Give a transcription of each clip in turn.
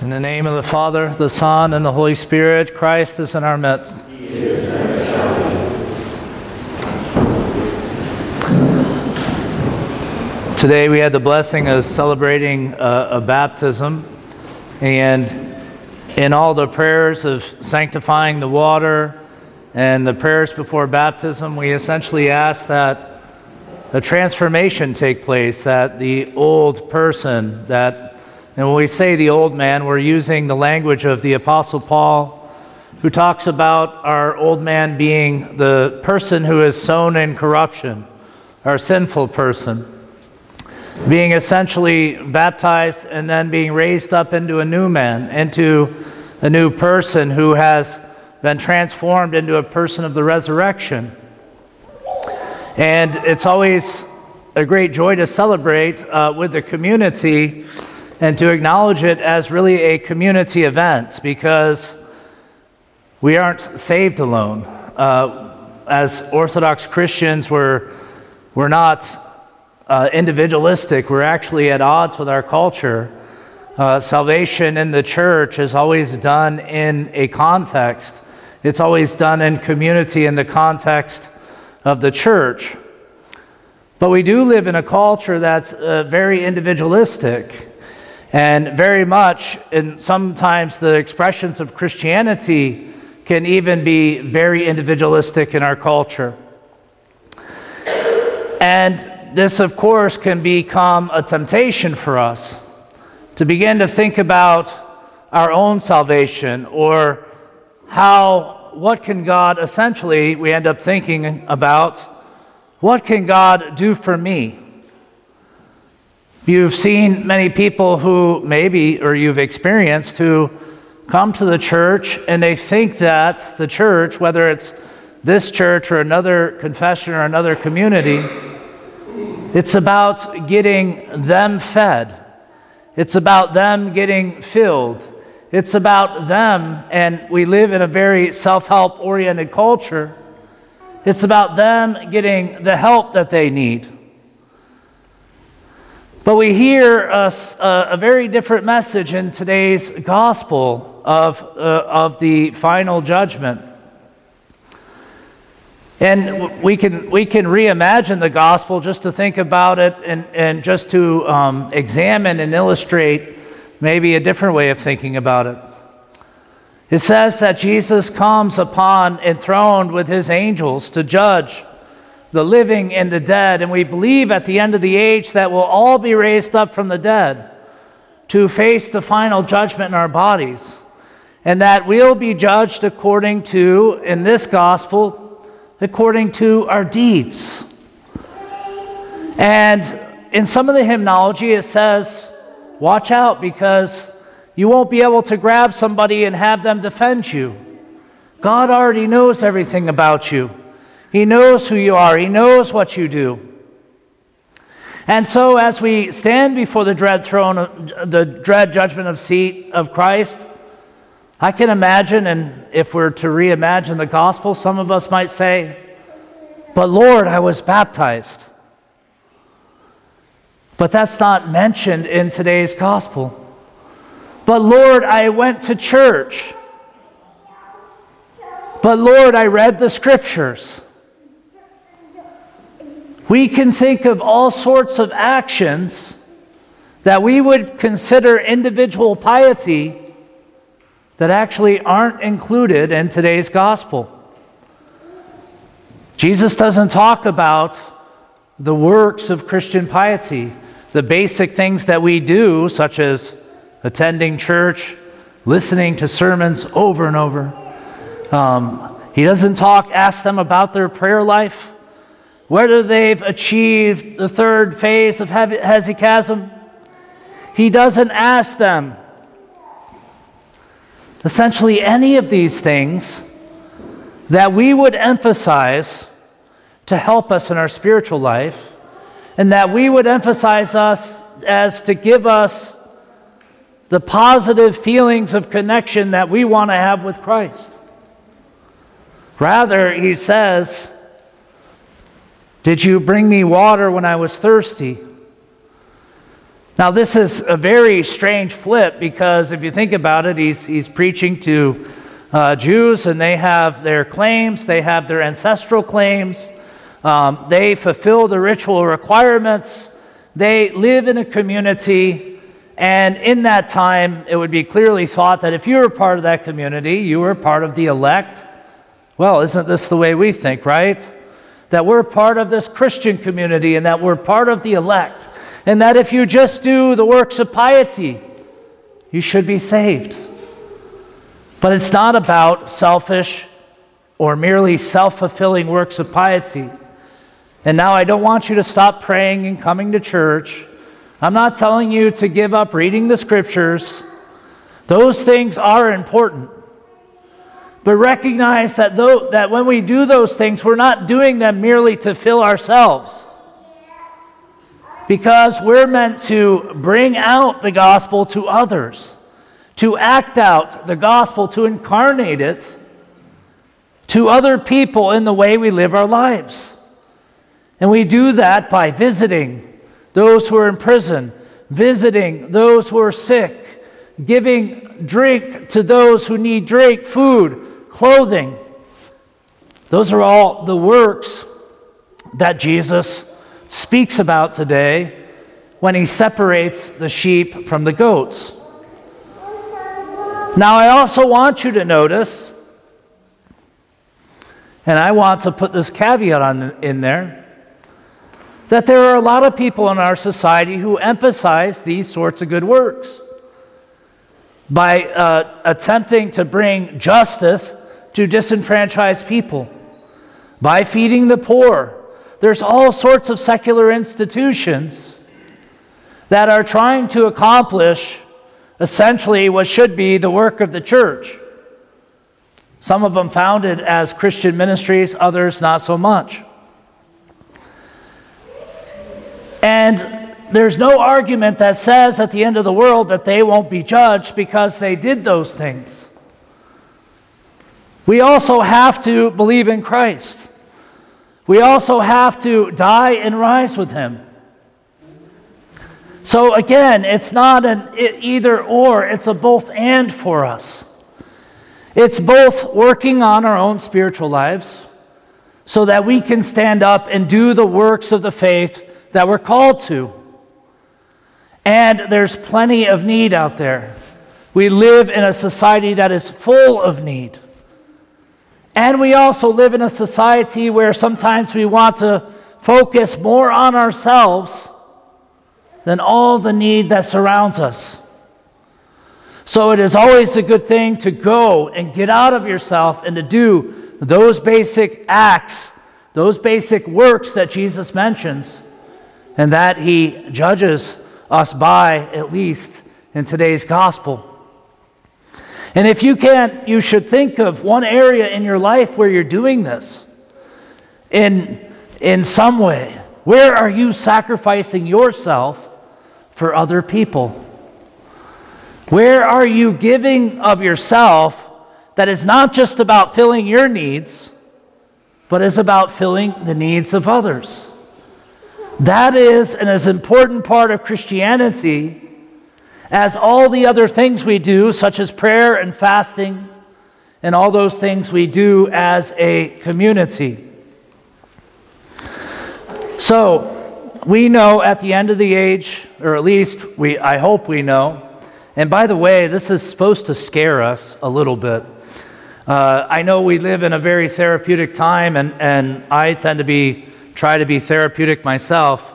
In the name of the Father, the Son, and the Holy Spirit, Christ is in our midst. Today we had the blessing of celebrating uh, a baptism, and in all the prayers of sanctifying the water and the prayers before baptism, we essentially ask that a transformation take place, that the old person, that and when we say the old man, we're using the language of the Apostle Paul, who talks about our old man being the person who is sown in corruption, our sinful person, being essentially baptized and then being raised up into a new man, into a new person who has been transformed into a person of the resurrection. And it's always a great joy to celebrate uh, with the community and to acknowledge it as really a community event because we aren't saved alone. Uh, as Orthodox Christians, we're, we're not uh, individualistic, we're actually at odds with our culture. Uh, salvation in the church is always done in a context, it's always done in community in the context of the church. But we do live in a culture that's uh, very individualistic. And very much, and sometimes the expressions of Christianity can even be very individualistic in our culture. And this, of course, can become a temptation for us to begin to think about our own salvation or how, what can God essentially, we end up thinking about, what can God do for me? You've seen many people who maybe, or you've experienced, who come to the church and they think that the church, whether it's this church or another confession or another community, it's about getting them fed. It's about them getting filled. It's about them, and we live in a very self help oriented culture. It's about them getting the help that they need. But we hear a, a, very different message in today's gospel of, uh, of the final judgment. And we can, we can reimagine the gospel just to think about it and, and just to um, examine and illustrate maybe a different way of thinking about it. It says that Jesus comes upon enthroned with his angels to judge the living and the dead. And we believe at the end of the age that we'll all be raised up from the dead to face the final judgment in our bodies. And that we'll be judged according to, in this gospel, according to our deeds. And in some of the hymnology, it says, watch out because you won't be able to grab somebody and have them defend you. God already knows everything about you. He knows who you are, He knows what you do. And so, as we stand before the dread throne, the dread judgment of seat of Christ, I can imagine, and if we're to reimagine the gospel, some of us might say, But Lord, I was baptized. But that's not mentioned in today's gospel. But Lord, I went to church. But Lord, I read the scriptures. We can think of all sorts of actions that we would consider individual piety that actually aren't included in today's gospel. Jesus doesn't talk about the works of Christian piety, the basic things that we do, such as attending church, listening to sermons over and over. Um, he doesn't talk, ask them about their prayer life whether they've achieved the third phase of hesychasm. He doesn't ask them. Essentially, any of these things that we would emphasize to help us in our spiritual life, and that we would emphasize us as to give us the positive feelings of connection that we want to have with Christ. Rather, he says, did you bring me water when I was thirsty? Now, this is a very strange flip because if you think about it, he's, he's preaching to uh, Jews and they have their claims, they have their ancestral claims, um, they fulfill the ritual requirements, they live in a community, and in that time, it would be clearly thought that if you were part of that community, you were part of the elect. Well, isn't this the way we think, right? That we're part of this Christian community and that we're part of the elect and that if you just do the works of piety, you should be saved. But it's not about selfish or merely self fulfilling works of piety. And now I don't want you to stop praying and coming to church. I'm not telling you to give up reading the scriptures. Those things are important. But recognize that, though, that when we do those things, we're not doing them merely to fill ourselves because we're meant to bring out the gospel to others, to act out the gospel, to incarnate it to other people in the way we live our lives. And we do that by visiting those who are in prison, visiting those who are sick, giving drink to those who need drink, food, clothing. Those are all the works that Jesus speaks about today when he separates the sheep from the goats. Now, I also want you to notice, and I want to put this caveat on, in there, that there are a lot of people in our society who emphasize these sorts of good works by uh, attempting to bring justice to disenfranchised people, by feeding the poor, there's all sorts of secular institutions that are trying to accomplish essentially what should be the work of the church. Some of them founded as Christian ministries, others not so much. And there's no argument that says at the end of the world that they won't be judged because they did those things. We also have to believe in Christ. We also have to die and rise with him. So again, it's not an either or, it's a both and for us. It's both working on our own spiritual lives so that we can stand up and do the works of the faith that we're called to. And there's plenty of need out there. We live in a society that is full of need. And we also live in a society where sometimes we want to focus more on ourselves than all the need that surrounds us. So it is always a good thing to go and get out of yourself and to do those basic acts, those basic works that Jesus mentions, and that he judges us by, at least in today's gospel. And if you can't, you should think of one area in your life where you're doing this in, in some way. Where are you sacrificing yourself for other people? Where are you giving of yourself that is not just about filling your needs, but is about filling the needs of others? That is an as important part of Christianity as all the other things we do, such as prayer and fasting, and all those things we do as a community. So, we know at the end of the age, or at least we, I hope we know, and by the way, this is supposed to scare us a little bit. Uh, I know we live in a very therapeutic time, and, and I tend to be try to be therapeutic myself.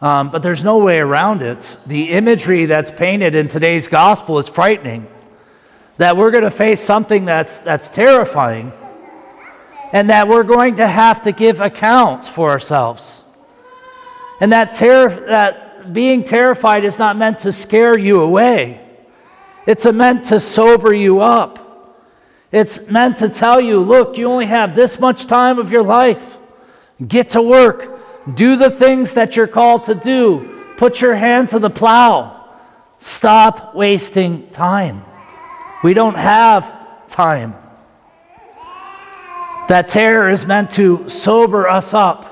Um, but there's no way around it. The imagery that's painted in today's gospel is frightening. That we're going to face something that's, that's terrifying, and that we're going to have to give accounts for ourselves. And that, ter- that being terrified is not meant to scare you away, it's meant to sober you up. It's meant to tell you look, you only have this much time of your life. Get to work do the things that you're called to do. Put your hand to the plow. Stop wasting time. We don't have time. That terror is meant to sober us up.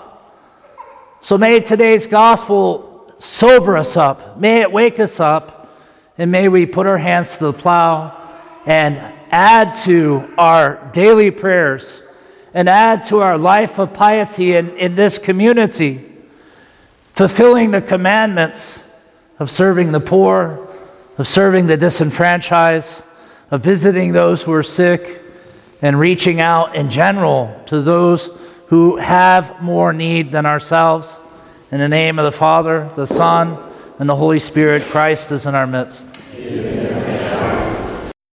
So may today's gospel sober us up. May it wake us up. And may we put our hands to the plow and add to our daily prayers and add to our life of piety in, in this community, fulfilling the commandments of serving the poor, of serving the disenfranchised, of visiting those who are sick, and reaching out in general to those who have more need than ourselves. In the name of the Father, the Son, and the Holy Spirit, Christ is in our midst. Amen.